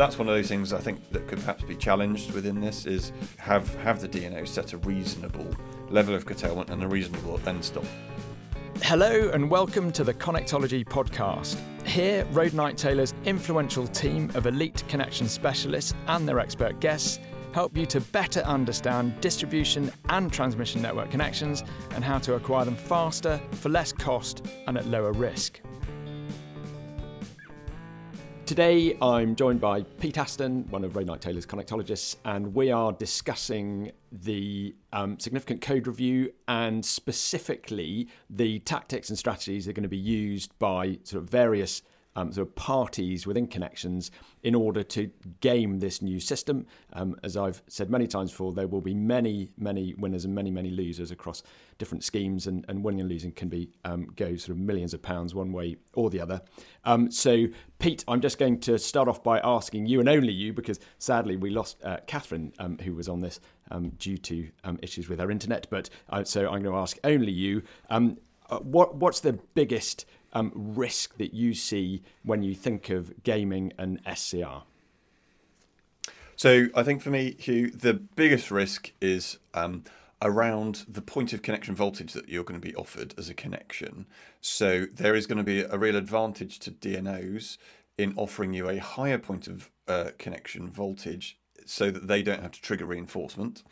that's one of those things I think that could perhaps be challenged within this is have have the DNO set a reasonable level of curtailment and a reasonable end stop. Hello and welcome to the Connectology podcast. Here, Roadnight Taylor's influential team of elite connection specialists and their expert guests help you to better understand distribution and transmission network connections and how to acquire them faster, for less cost, and at lower risk. Today, I'm joined by Pete Aston, one of Roadnight Taylor's connectologists, and we are discussing the um, significant code review and specifically the tactics and strategies that are going to be used by sort of various um, sort of parties within connections in order to game this new system. Um, as I've said many times before, there will be many, many winners and many, many losers across different schemes, and, and winning and losing can be um, go sort of millions of pounds one way or the other. Um, so, Pete, I'm just going to start off by asking you and only you, because sadly we lost uh, Catherine, um, who was on this um, due to issues with her internet. But uh, so I'm going to ask only you. Uh, what what's the biggest um, risk that you see when you think of gaming and SCR? So I think for me, Hugh, the biggest risk is um, around the point of connection voltage that you're going to be offered as a connection. So there is going to be a real advantage to DNOs in offering you a higher point of uh, connection voltage so that they don't have to trigger reinforcement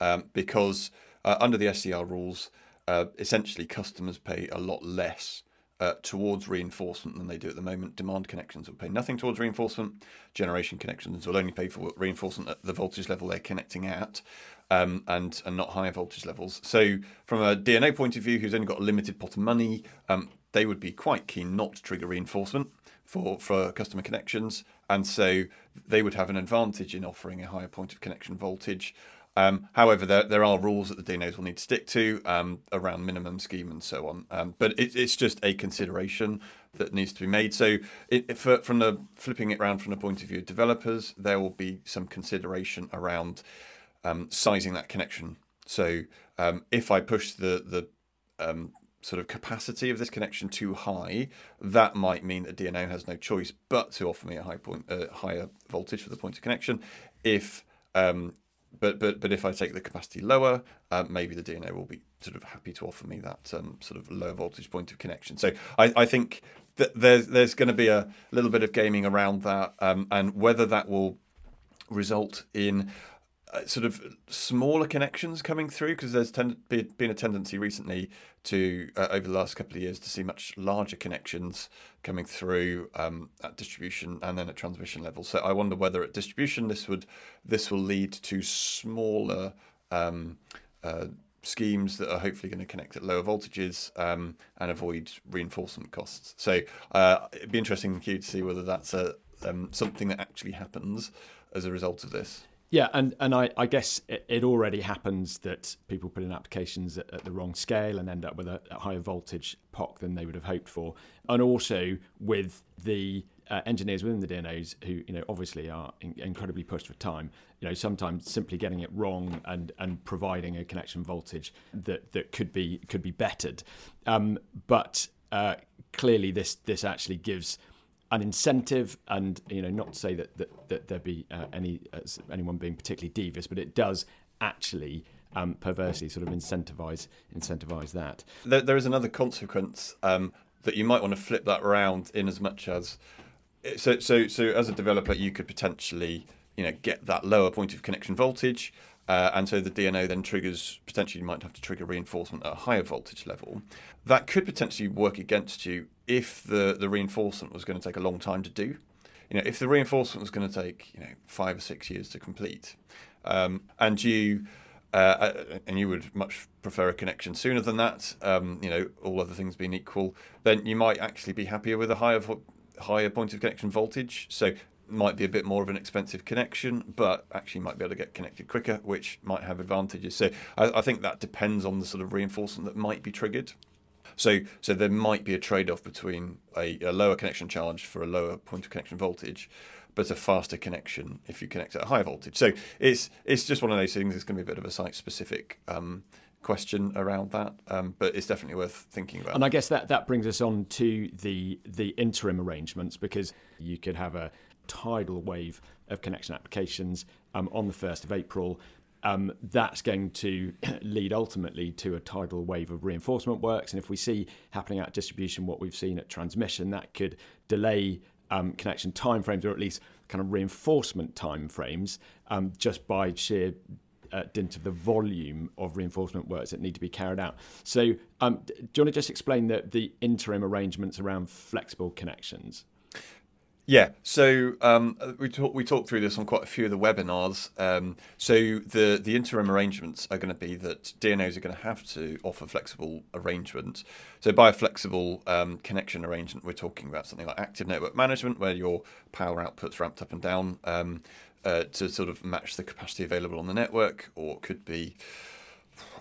um, because uh, under the SCR rules, uh, essentially customers pay a lot less uh, towards reinforcement than they do at the moment. Demand connections will pay nothing towards reinforcement. Generation connections will only pay for reinforcement at the voltage level they're connecting at, um, and and not higher voltage levels. So from a DNO point of view, who's only got a limited pot of money, um, they would be quite keen not to trigger reinforcement for for customer connections, and so they would have an advantage in offering a higher point of connection voltage. Um, however, there, there are rules that the DNOs will need to stick to um, around minimum scheme and so on. Um, but it, it's just a consideration that needs to be made. So, it, for, from the flipping it around from the point of view of developers, there will be some consideration around um, sizing that connection. So, um, if I push the the um, sort of capacity of this connection too high, that might mean that DNO has no choice but to offer me a high point, uh, higher voltage for the point of connection. If um, but but but if I take the capacity lower, uh, maybe the DNO will be sort of happy to offer me that um, sort of low voltage point of connection. So I, I think that there's there's going to be a little bit of gaming around that, um, and whether that will result in sort of smaller connections coming through because there's been a tendency recently to uh, over the last couple of years to see much larger connections coming through um, at distribution and then at transmission level. So I wonder whether at distribution this would this will lead to smaller um, uh, schemes that are hopefully going to connect at lower voltages um, and avoid reinforcement costs. So uh, it'd be interesting to see whether that's a um, something that actually happens as a result of this. Yeah, and, and I, I guess it, already happens that people put in applications at, at the wrong scale and end up with a, a, higher voltage POC than they would have hoped for. And also with the uh, engineers within the DNOs who, you know, obviously are in, incredibly pushed for time, you know, sometimes simply getting it wrong and, and providing a connection voltage that, that could be could be bettered. Um, but uh, clearly this this actually gives an incentive, and you know, not to say that that, that there be uh, any uh, anyone being particularly devious, but it does actually um, perversely sort of incentivize incentivize that. There, there is another consequence um, that you might want to flip that around in as much as so so so as a developer you could potentially you know get that lower point of connection voltage. Uh, and so the DNO then triggers potentially you might have to trigger reinforcement at a higher voltage level. That could potentially work against you if the, the reinforcement was going to take a long time to do, you know, if the reinforcement was going to take you know five or six years to complete, um, and you uh, uh, and you would much prefer a connection sooner than that, um, you know, all other things being equal, then you might actually be happier with a higher vo- higher point of connection voltage. So might be a bit more of an expensive connection, but actually might be able to get connected quicker, which might have advantages. So I, I think that depends on the sort of reinforcement that might be triggered. So, so there might be a trade-off between a, a lower connection charge for a lower point of connection voltage, but a faster connection if you connect at a higher voltage. So it's it's just one of those things. It's going to be a bit of a site-specific um, question around that, um, but it's definitely worth thinking about. And I guess that that brings us on to the the interim arrangements because you could have a tidal wave of connection applications um, on the 1st of April. Um, that's going to lead ultimately to a tidal wave of reinforcement works. And if we see happening at distribution what we've seen at transmission, that could delay um, connection timeframes or at least kind of reinforcement timeframes um, just by sheer uh, dint of the volume of reinforcement works that need to be carried out. So, um, do you want to just explain the, the interim arrangements around flexible connections? Yeah, so um, we talk, we talked through this on quite a few of the webinars. Um, so the the interim arrangements are going to be that DNOs are going to have to offer flexible arrangements. So by a flexible um, connection arrangement, we're talking about something like active network management, where your power output's ramped up and down um, uh, to sort of match the capacity available on the network, or it could be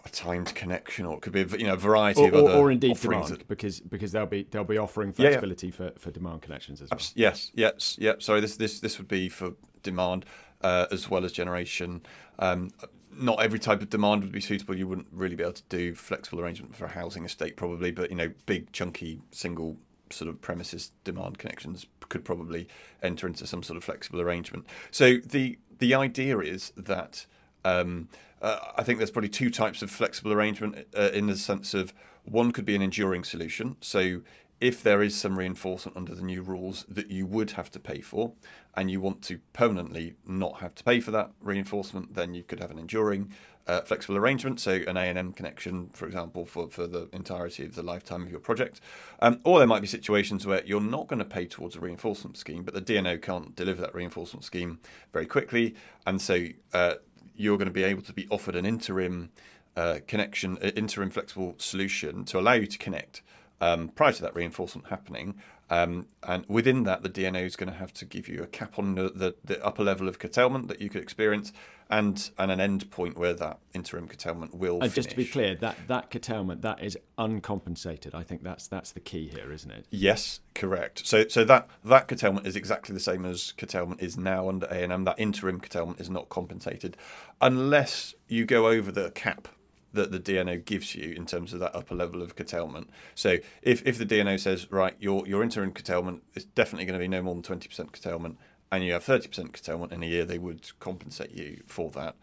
a timed connection, or it could be you know a variety or, of other or indeed offerings demand, because because they'll be they'll be offering Yeah, yeah. flexibility for, for demand connections as well. Yes, yes, yep. Sorry, this this this would be for demand uh, as well as generation. Um, not every type of demand would be suitable. You wouldn't really be able to do flexible arrangement for a housing estate, probably. But you know, big chunky single sort of premises demand connections could probably enter into some sort of flexible arrangement. So the the idea is that um, uh, I think there's probably two types of flexible arrangement uh, in the sense of one could be an enduring solution. So if there is some reinforcement under the new rules that you would have to pay for, and you want to permanently not have to pay for that reinforcement, then you could have an enduring uh, flexible arrangement, so an ANM connection, for example, for, for the entirety of the lifetime of your project. Um, or there might be situations where you're not going to pay towards a reinforcement scheme, but the DNO can't deliver that reinforcement scheme very quickly, and so uh, you're going to be able to be offered an interim uh, connection, uh, interim flexible solution to allow you to connect um, prior to that reinforcement happening. Um, and within that, the DNO is going to have to give you a cap on the, the, the upper level of curtailment that you could experience and, and an end point where that interim curtailment will And just to be clear, that that curtailment that is uncompensated. I think that's that's the key here, isn't it? Yes, correct. So so that that curtailment is exactly the same as curtailment is now under ANM. That interim curtailment is not compensated unless you go over the cap that the DNO gives you in terms of that upper level of curtailment. So if, if the DNO says right, your your interim curtailment is definitely going to be no more than twenty percent curtailment, and you have thirty percent curtailment in a year, they would compensate you for that.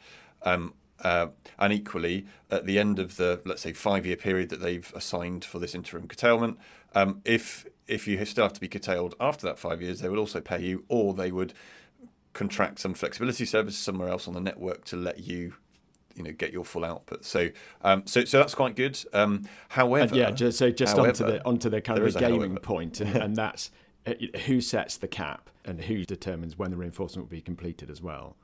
Um, uh, and equally, at the end of the let's say five year period that they've assigned for this interim curtailment, um, if if you still have to be curtailed after that five years, they would also pay you, or they would contract some flexibility service somewhere else on the network to let you, you know, get your full output. So, um, so so that's quite good. Um, however, And yeah, just, so just onto the onto the kind of the gaming however. point, and, and that's who sets the cap and who determines when the reinforcement will be completed as well.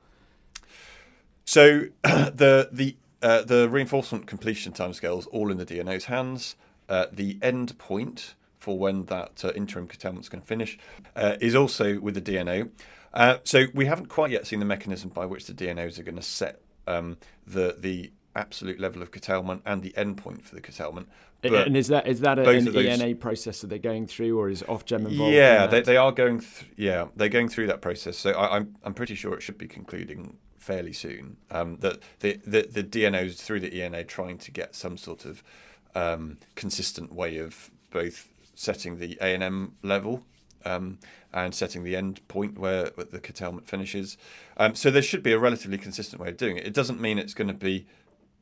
So the the uh, the reinforcement completion timescales all in the DNO's hands. Uh, the end point for when that uh, interim curtailment is going to finish uh, is also with the DNO. Uh, so we haven't quite yet seen the mechanism by which the DNOs are going to set um, the the absolute level of curtailment and the endpoint for the curtailment. But- and is that is that a, an those- ENA process that they're going through, or is Ofgem involved? Yeah, in they, they are going. Th- yeah, they're going through that process. So I, I'm I'm pretty sure it should be concluding fairly soon. Um, that the, the the DNOs through the ENA trying to get some sort of um, consistent way of both setting the ANM level. Um, and setting the end point where, where the curtailment finishes. Um, so there should be a relatively consistent way of doing it. It doesn't mean it's going to be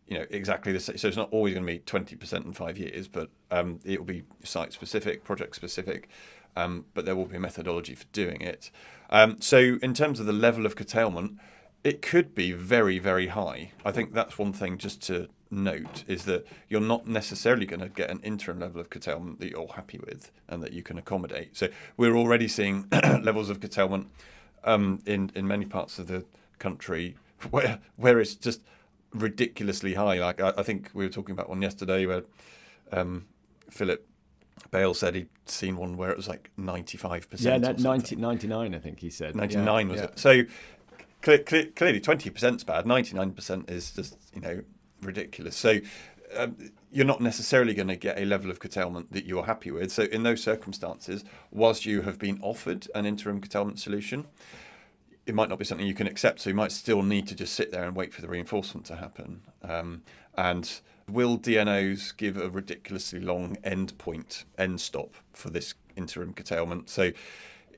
you know exactly the same. So it's not always going to be twenty percent in five years, but um, it will be site specific, project specific. Um, but there will be a methodology for doing it. Um, so in terms of the level of curtailment, it could be very very high. I think that's one thing just to note is that you're not necessarily going to get an interim level of curtailment that you're happy with and that you can accommodate. So we're already seeing levels of curtailment um, in in many parts of the country where where it's just ridiculously high. Like I, I think we were talking about one yesterday where um, Philip Bale said he'd seen one where it was like ninety five yeah, percent. no, 90, 99, I think he said. Ninety nine Yeah, was yeah. it? So cle cle clearly twenty percent is bad. Ninety nine percent is just you know ridiculous. So. Um, you're not necessarily going to get a level of curtailment that you're happy with. So, in those circumstances, whilst you have been offered an interim curtailment solution, it might not be something you can accept. So you might still need to just sit there and wait for the reinforcement to happen. Um, and will DNOs give a ridiculously long end point, end stop for this interim curtailment? So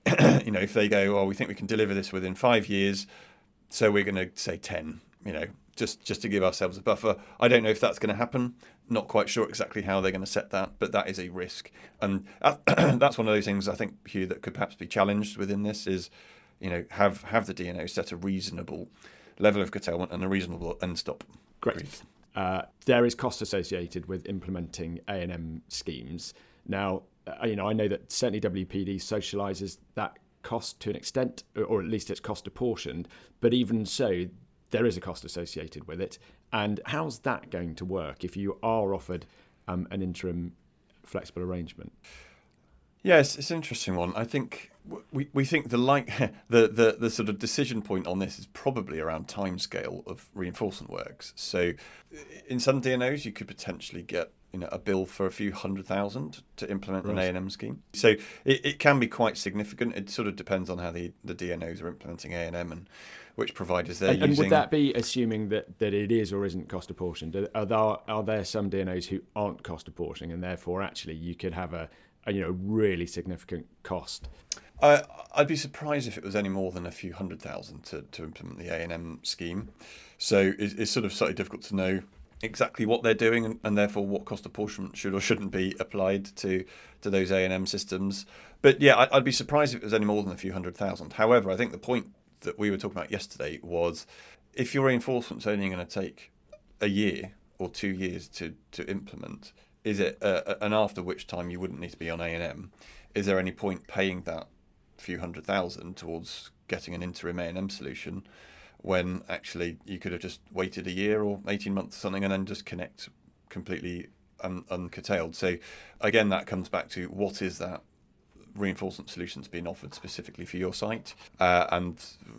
you know, if they go, well, we think we can deliver this within five years, so we're going to say 10, you know, just, just to give ourselves a buffer. I don't know if that's going to happen. Not quite sure exactly how they're going to set that, but that is a risk. And that's one of those things I think, Hugh, that could perhaps be challenged within this is, you know, have, have the DNO set a reasonable level of curtailment and a reasonable end stop. Great. Uh, there is cost associated with implementing ANM schemes. Now, uh, you know, I know that certainly WPD socialises that cost to an extent, or at least it's cost apportioned. But even so, there is a cost associated with it. And how's that going to work if you are offered um, an interim flexible arrangement? Yes, it's an interesting one. I think we, we think the like the, the the sort of decision point on this is probably around timescale of reinforcement works. So, in some DNOs, you could potentially get you know a bill for a few hundred thousand to implement right. an ANM scheme. So it, it can be quite significant. It sort of depends on how the, the DNOs are implementing ANM and which providers they're and, using. And would that be assuming that, that it is or isn't cost apportioned? Are there, are there some DNOs who aren't cost apportioning, and therefore actually you could have a, a you know really significant cost? I'd be surprised if it was any more than a few hundred thousand to, to implement the ANM scheme. So it's, it's sort of slightly difficult to know exactly what they're doing and, and, therefore what cost apportionment should or shouldn't be applied to to those ANM systems. But yeah, I, would be surprised if it was any more than a few hundred thousand. However, I think the point that we were talking about yesterday was if your reinforcement's only going to take a year or two years to to implement, is it uh, and after which time you wouldn't need to be on ANM? Is there any point paying that few hundred thousand towards getting an interim ANM solution? when actually you could have just waited a year or 18 months or something and then just connect completely un- uncurtailed. So again, that comes back to what is that reinforcement solutions being offered specifically for your site uh, and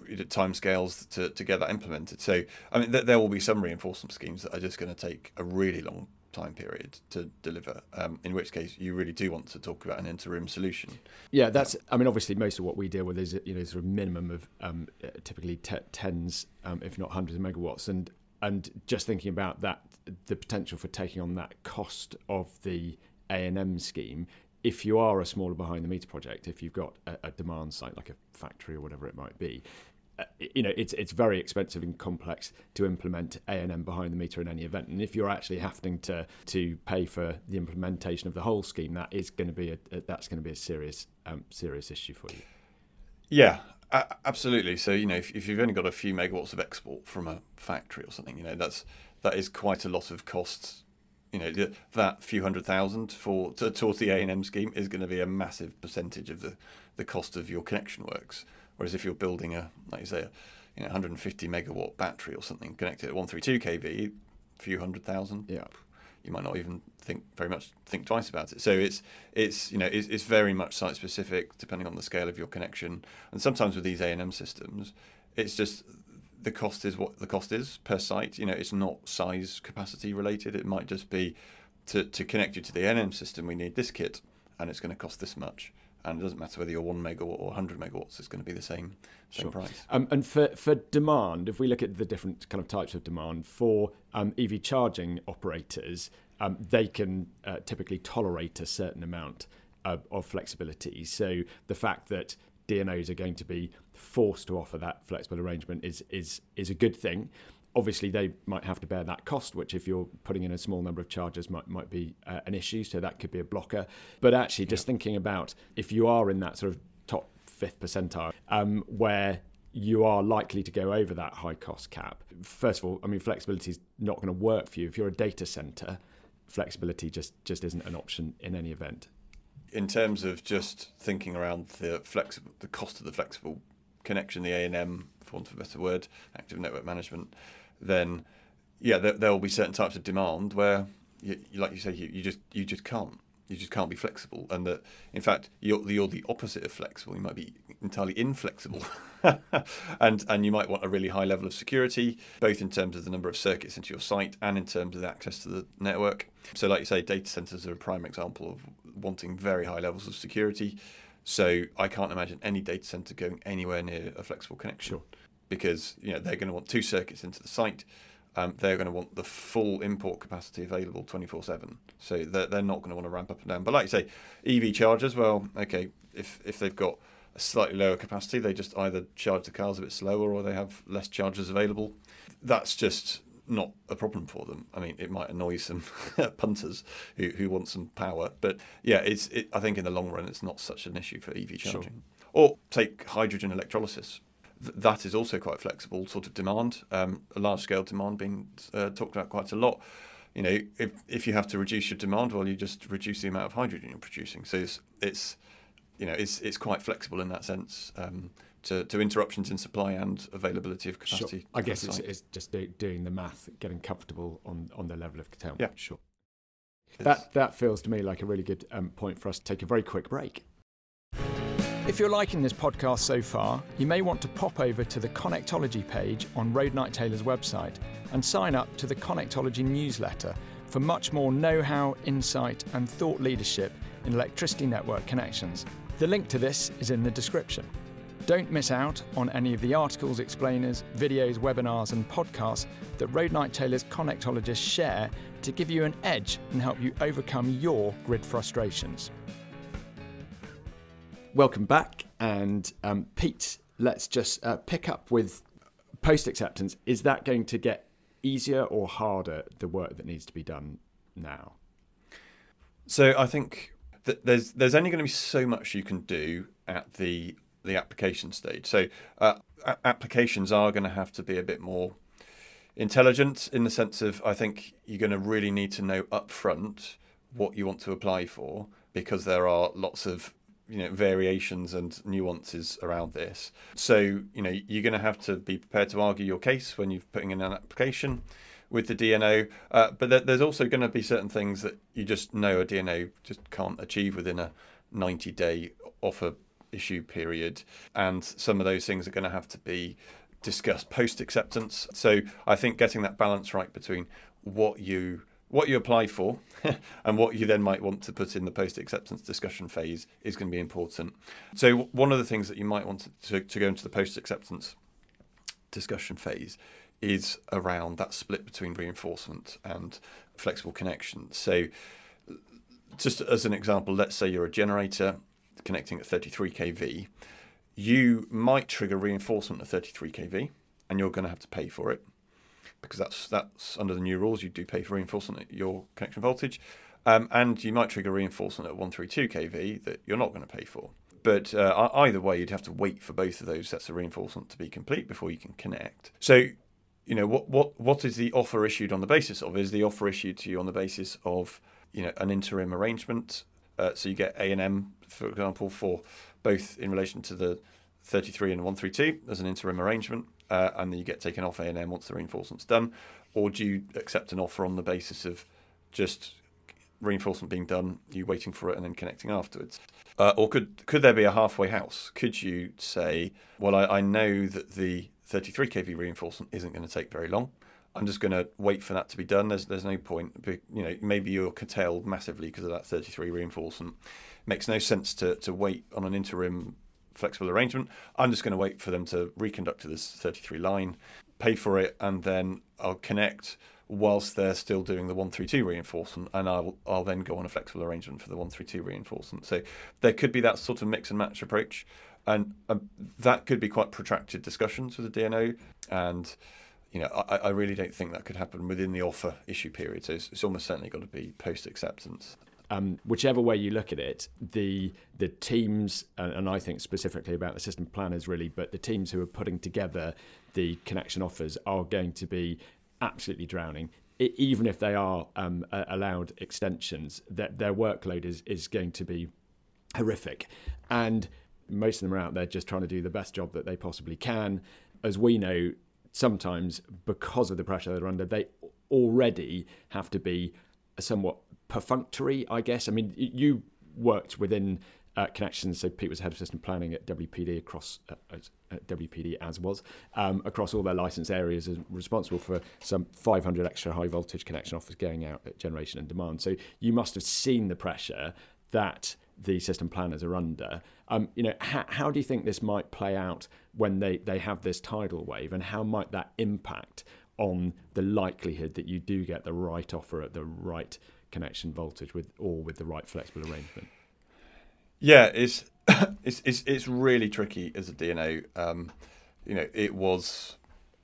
timescales to, to get that implemented. So, I mean, th- there will be some reinforcement schemes that are just going to take a really long time period to deliver. Um, in which case, you really do want to talk about an interim solution. Yeah, that's. I mean, obviously, most of what we deal with is you know sort of minimum of um, typically t- tens, um, if not hundreds of megawatts, and and just thinking about that, the potential for taking on that cost of the ANM scheme. If you are a smaller behind the meter project, if you've got a, a demand site like a factory or whatever it might be, you know it's it's very expensive and complex to implement ANM behind the meter in any event. And if you're actually having to to pay for the implementation of the whole scheme, that is going to be a, that's going to be a serious um, serious issue for you. Yeah, absolutely. So you know, if, if you've only got a few megawatts of export from a factory or something, you know that's that is quite a lot of costs. You know that few hundred thousand for to, towards the ANM scheme is going to be a massive percentage of the the cost of your connection works. Whereas if you're building a, like you say, a you know, 150 megawatt battery or something connected at 132 kV, a few hundred thousand, yeah, you might not even think very much think twice about it. So it's it's you know it's, it's very much site specific depending on the scale of your connection. And sometimes with these ANM systems, it's just the cost is what the cost is per site. You know, it's not size capacity related. It might just be to, to connect you to the ANM system, we need this kit, and it's going to cost this much and it doesn't matter whether you're one megawatt or 100 megawatts, it's going to be the same same sure. price. Um, and for for demand, if we look at the different kind of types of demand for um, EV charging operators, um, they can uh, typically tolerate a certain amount of, of flexibility. So the fact that DNOs are going to be forced to offer that flexible arrangement is is is a good thing obviously they might have to bear that cost, which if you're putting in a small number of charges might might be uh, an issue. So that could be a blocker. But actually, just yeah. thinking about if you are in that sort of top fifth percentile, um, where you are likely to go over that high cost cap. First of all, I mean, flexibility is not going to work for you if you're a data center. Flexibility just just isn't an option in any event. In terms of just thinking around the flexible, the cost of the flexible connection, the ANM, for want of a better word, active network management then yeah, there, there will be certain types of demand where, you, like you say, you, you just you just can't you just can't be flexible, and that in fact you're, you're the opposite of flexible. You might be entirely inflexible, and and you might want a really high level of security, both in terms of the number of circuits into your site and in terms of access to the network. So, like you say, data centers are a prime example of wanting very high levels of security. So, I can't imagine any data center going anywhere near a flexible connection. Sure because you know they're going to want two circuits into the site. Um, they're going to want the full import capacity available 24 7. So they're, they're not going to want to ramp up and down. But like you say, EV chargers, well, okay, if, if they've got a slightly lower capacity. They just either charge the cars a bit slower or they have less chargers available. That's just not a problem for them. I mean, it might annoy some punters who, who want some power, but yeah, it's. It, I think in the long run, it's not such an issue for EV charging. Sure. Or take hydrogen electrolysis. Th- that is also quite flexible sort of demand, um, a large scale demand being uh, talked about quite a lot. You know, if if you have to reduce your demand, well, you just reduce the amount of hydrogen you're producing. So it's, it's you know, it's it's quite flexible in that sense. Um, to, to interruptions in supply and availability of capacity. Sure. I guess it's, it's, just do, doing the math, getting comfortable on, on the level of curtailment. Yeah, sure. That that feels to me like a really good um, point for us to take a very quick break. If you're liking this podcast so far, you may want to pop over to the Connectology page on Roadnight Taylor's website and sign up to the Connectology newsletter for much more know how, insight, and thought leadership in electricity network connections. The link to this is in the description. Don't miss out on any of the articles, explainers, videos, webinars, and podcasts that Roadnight Taylor's connectologists share to give you an edge and help you overcome your grid frustrations. Welcome back, and um, Pete, let's just uh, pick up with post acceptance. Is that going to get easier or harder, the work that needs to be done now? So I think that there's there's only going to be so much you can do at the the application stage. So uh, applications are going to have to be a bit more intelligent in the sense of I think you're going to really need to know upfront what you want to apply for because there are lots of you know variations and nuances around this. So you know you're going to have to be prepared to argue your case when you're putting in an application with the DNO. Uh, but there's also going to be certain things that you just know a DNO just can't achieve within a 90 day offer issue period, and some of those things are going to have to be discussed post acceptance. So I think getting that balance right between what you what you apply for and what you then might want to put in the post acceptance discussion phase is going to be important. So one of the things that you might want to, to go into the post acceptance discussion phase is around that split between reinforcement and flexible connection. So just as an example, let's say you're a generator connecting at 33 kV, you might trigger reinforcement at 33 kV, and you're going to have to pay for it because that's that's under the new rules. You do pay for reinforcement at your connection voltage, um, and you might trigger reinforcement at 132 kV that you're not going to pay for. But uh, either way, you'd have to wait for both of those sets of reinforcement to be complete before you can connect. So, you know, what what what is the offer issued on the basis of? Is the offer issued to you on the basis of you know an interim arrangement uh, so you get ANM, for example, for both in relation to the 33 and 132 as an interim arrangement, uh, and then you get taken off ANM once the reinforcement's done, or do you accept an offer on the basis of just reinforcement being done, you waiting for it and then connecting afterwards? Uh, or could could there be a halfway house? Could you say, well, I, I know that the 33 kV reinforcement isn't going to take very long. I'm just going to wait for that to be done. There's there's no point. You know, maybe you're curtailed massively because of that 33 reinforcement. It makes no sense to to wait on an interim flexible arrangement. I'm just going to wait for them to reconduct to this 33 line, pay for it, and then I'll connect whilst they're still doing the 132 reinforcement, and I'll I'll then go on a flexible arrangement for the 132 reinforcement. So there could be that sort of mix and match approach, and um, that could be quite protracted discussions with the DNO and you know, I, I, really don't think that could happen within the offer issue period. So it's, it's almost certainly got to be post acceptance. Um, whichever way you look at it, the the teams, and, I think specifically about the system planners really, but the teams who are putting together the connection offers are going to be absolutely drowning. It, even if they are um, allowed extensions, that their workload is is going to be horrific, and most of them are out there just trying to do the best job that they possibly can. As we know, sometimes because of the pressure they're under, they already have to be somewhat perfunctory, I guess. I mean, you worked within uh, connections. So Pete was head of system planning at WPD across uh, at WPD as was um, across all their license areas, and responsible for some 500 extra high voltage connection offers going out at generation and demand. So you must have seen the pressure that the system planners are under. Um, you know, how, how do you think this might play out when they, they have this tidal wave, and how might that impact on the likelihood that you do get the right offer at the right connection voltage with or with the right flexible arrangement? Yeah, it's it's, it's it's really tricky as a DNO. Um, you know, it was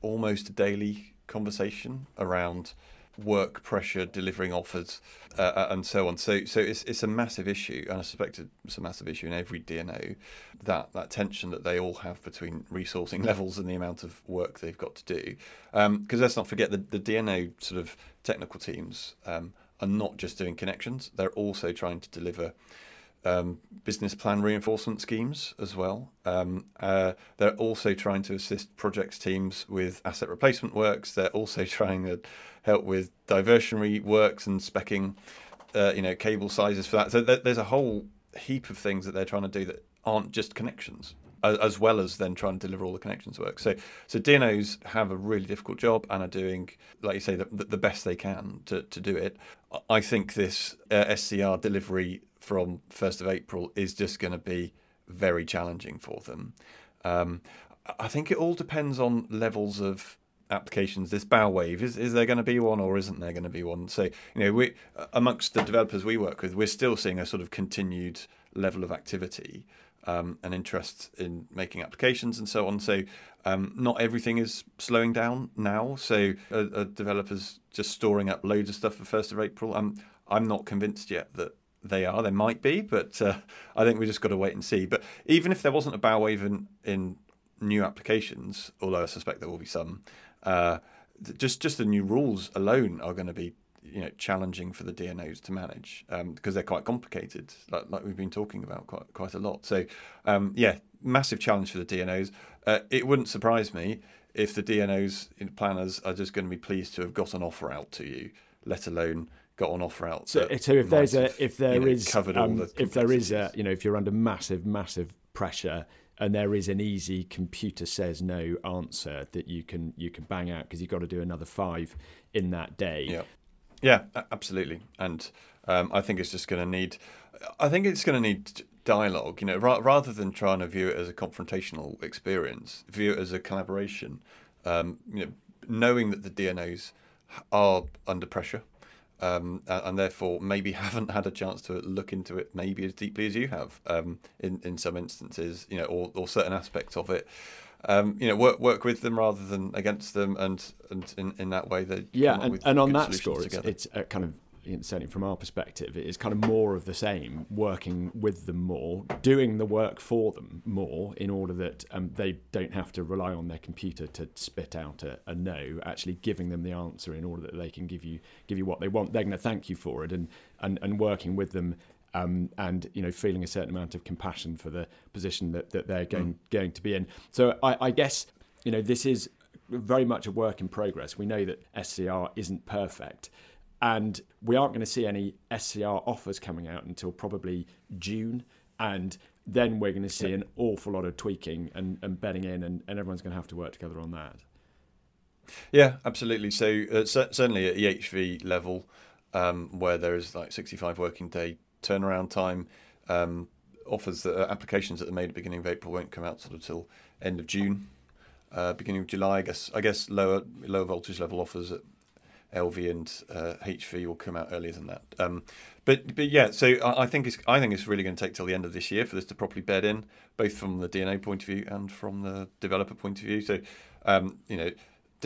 almost a daily conversation around work pressure, delivering offers, uh, uh, and so on. So, so it's it's a massive issue, and I suspect it's a massive issue in every DNO. That that tension that they all have between resourcing levels and the amount of work they've got to do. Because um, let's not forget the the DNO sort of technical teams um, are not just doing connections; they're also trying to deliver um, business plan reinforcement schemes as well. Um, uh, they're also trying to assist projects teams with asset replacement works. They're also trying to help with diversionary works and specking, uh, you know, cable sizes for that. So th- there's a whole heap of things that they're trying to do that aren't just connections. As well as then trying to deliver all the connections work. So, so DNOs have a really difficult job and are doing, like you say, the, the best they can to, to do it. I think this uh, SCR delivery from 1st of April is just going to be very challenging for them. Um, I think it all depends on levels of applications. This bow wave is is there going to be one or isn't there going to be one? So you know, we amongst the developers we work with, we're still seeing a sort of continued level of activity um, and interest in making applications and so on. So um, not everything is slowing down now. So a, developers just storing up loads of stuff for first of April. I'm I'm not convinced yet that they are. They might be, but uh, I think we just got to wait and see. But even if there wasn't a bow wave in, in new applications, although I suspect there will be some, uh, just just the new rules alone are going to be you know challenging for the DNOs to manage um, because they're quite complicated, like, like we've been talking about quite quite a lot. So um, yeah, massive challenge for the DNOs. Uh, it wouldn't surprise me if the DNOs planners are just going to be pleased to have got an offer out to you, let alone got an offer out. So, so if there's a if there you know, is covered um, the if there is a you know if you're under massive massive pressure and there is an easy computer says no answer that you can you can bang out because you've got to do another five in that day. Yeah, yeah, absolutely. And um, I think it's just going to need. I think it's going to need dialogue. You know, ra- rather than trying to view it as a confrontational experience, view it as a collaboration. Um, you know, knowing that the DNOs are under pressure um, and therefore maybe haven't had a chance to look into it maybe as deeply as you have um, in in some instances, you know, or, or certain aspects of it. Um, you know, work work with them rather than against them, and and in, in that way they yeah, and, and on that score, it's, it's, a kind of certainly from our perspective, it is kind of more of the same, working with them more, doing the work for them more in order that um, they don't have to rely on their computer to spit out a, a, no, actually giving them the answer in order that they can give you give you what they want. They're going to thank you for it and, and, and working with them um, and you know feeling a certain amount of compassion for the position that, that they're going, mm. going to be in. So I, I guess you know this is very much a work in progress. We know that SCR isn't perfect and we aren't going to see any SCR offers coming out until probably June. And then we're going to see an awful lot of tweaking and, and bedding in, and, and everyone's going to have to work together on that. Yeah, absolutely. So uh, certainly at EHV level, um, where there is like 65 working day turnaround time, um, offers that uh, applications that are made at the beginning of April won't come out sort of till end of June, uh, beginning of July. I guess I guess lower lower voltage level offers at LV and uh, HV will come out earlier than that. Um, but but yeah, so I, I, think it's I think it's really going to take till the end of this year for this to properly bed in, both from the DNO point of view and from the developer point of view. So um, you know.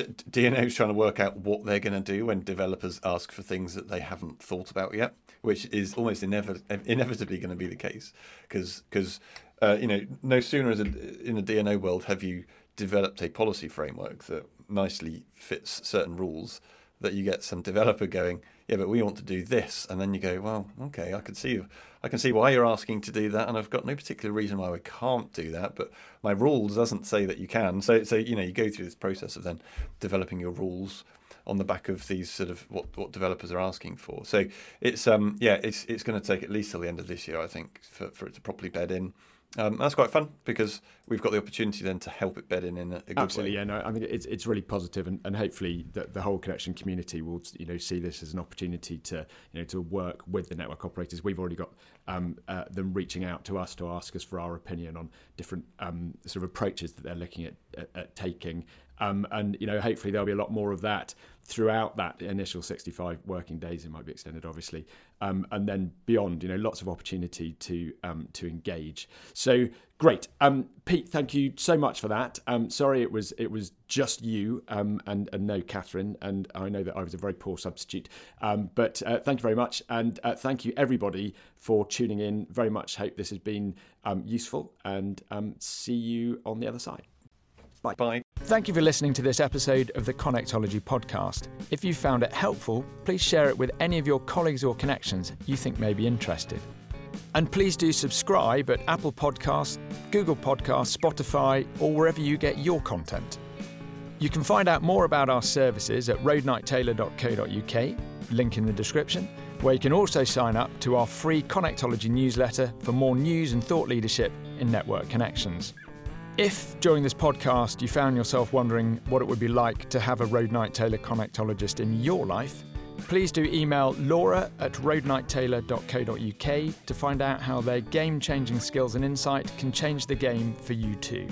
D- DNO is trying to work out what they're going to do when developers ask for things that they haven't thought about yet, which is almost inev- inevitably going to be the case. Because because uh, you know, no sooner as a, in the DNO world have you developed a policy framework that nicely fits certain rules that you get some developer going, yeah, but we want to do this, and then you go, well, okay, I can see, I can see why you're asking to do that, and I've got no particular reason why we can't do that, but my rules doesn't say that you can. So, so you know, you go through this process of then developing your rules on the back of these sort of what what developers are asking for. So it's um yeah, it's it's going to take at least till the end of this year, I think, for for it to properly bed in. Um, that's quite fun because we've got the opportunity then to help it bed in in a, good Absolutely, way. yeah. No, I think it's it's really positive, and, and hopefully the, the whole connection community will you know see this as an opportunity to you know to work with the network operators. We've already got um, uh, them reaching out to us to ask us for our opinion on different um, sort of approaches that they're looking at, at, at taking. Um, and you know, hopefully there'll be a lot more of that throughout that initial 65 working days. It might be extended, obviously, um, and then beyond. You know, lots of opportunity to um, to engage. So great, um, Pete. Thank you so much for that. Um, sorry, it was it was just you um, and and no Catherine, and I know that I was a very poor substitute. Um, but uh, thank you very much, and uh, thank you everybody for tuning in. Very much hope this has been useful, and see you on the other side. Bye. Bye. Thank you for listening to this episode of the Connectology podcast. If you found it helpful, please share it with any of your colleagues or connections you think may be interested. And please do subscribe at Apple Podcasts, Google Podcasts, Spotify, or wherever you get your content. You can find out more about our services at roadnighttaylor.co.uk, link in the description, where you can also sign up to our free Connectology newsletter for more news and thought leadership in network connections. If during this podcast you found yourself wondering what it would be like to have a Roadnight Taylor connectologist in your life, please do email laura at roadnighttaylor.co.uk to find out how their game changing skills and insight can change the game for you too.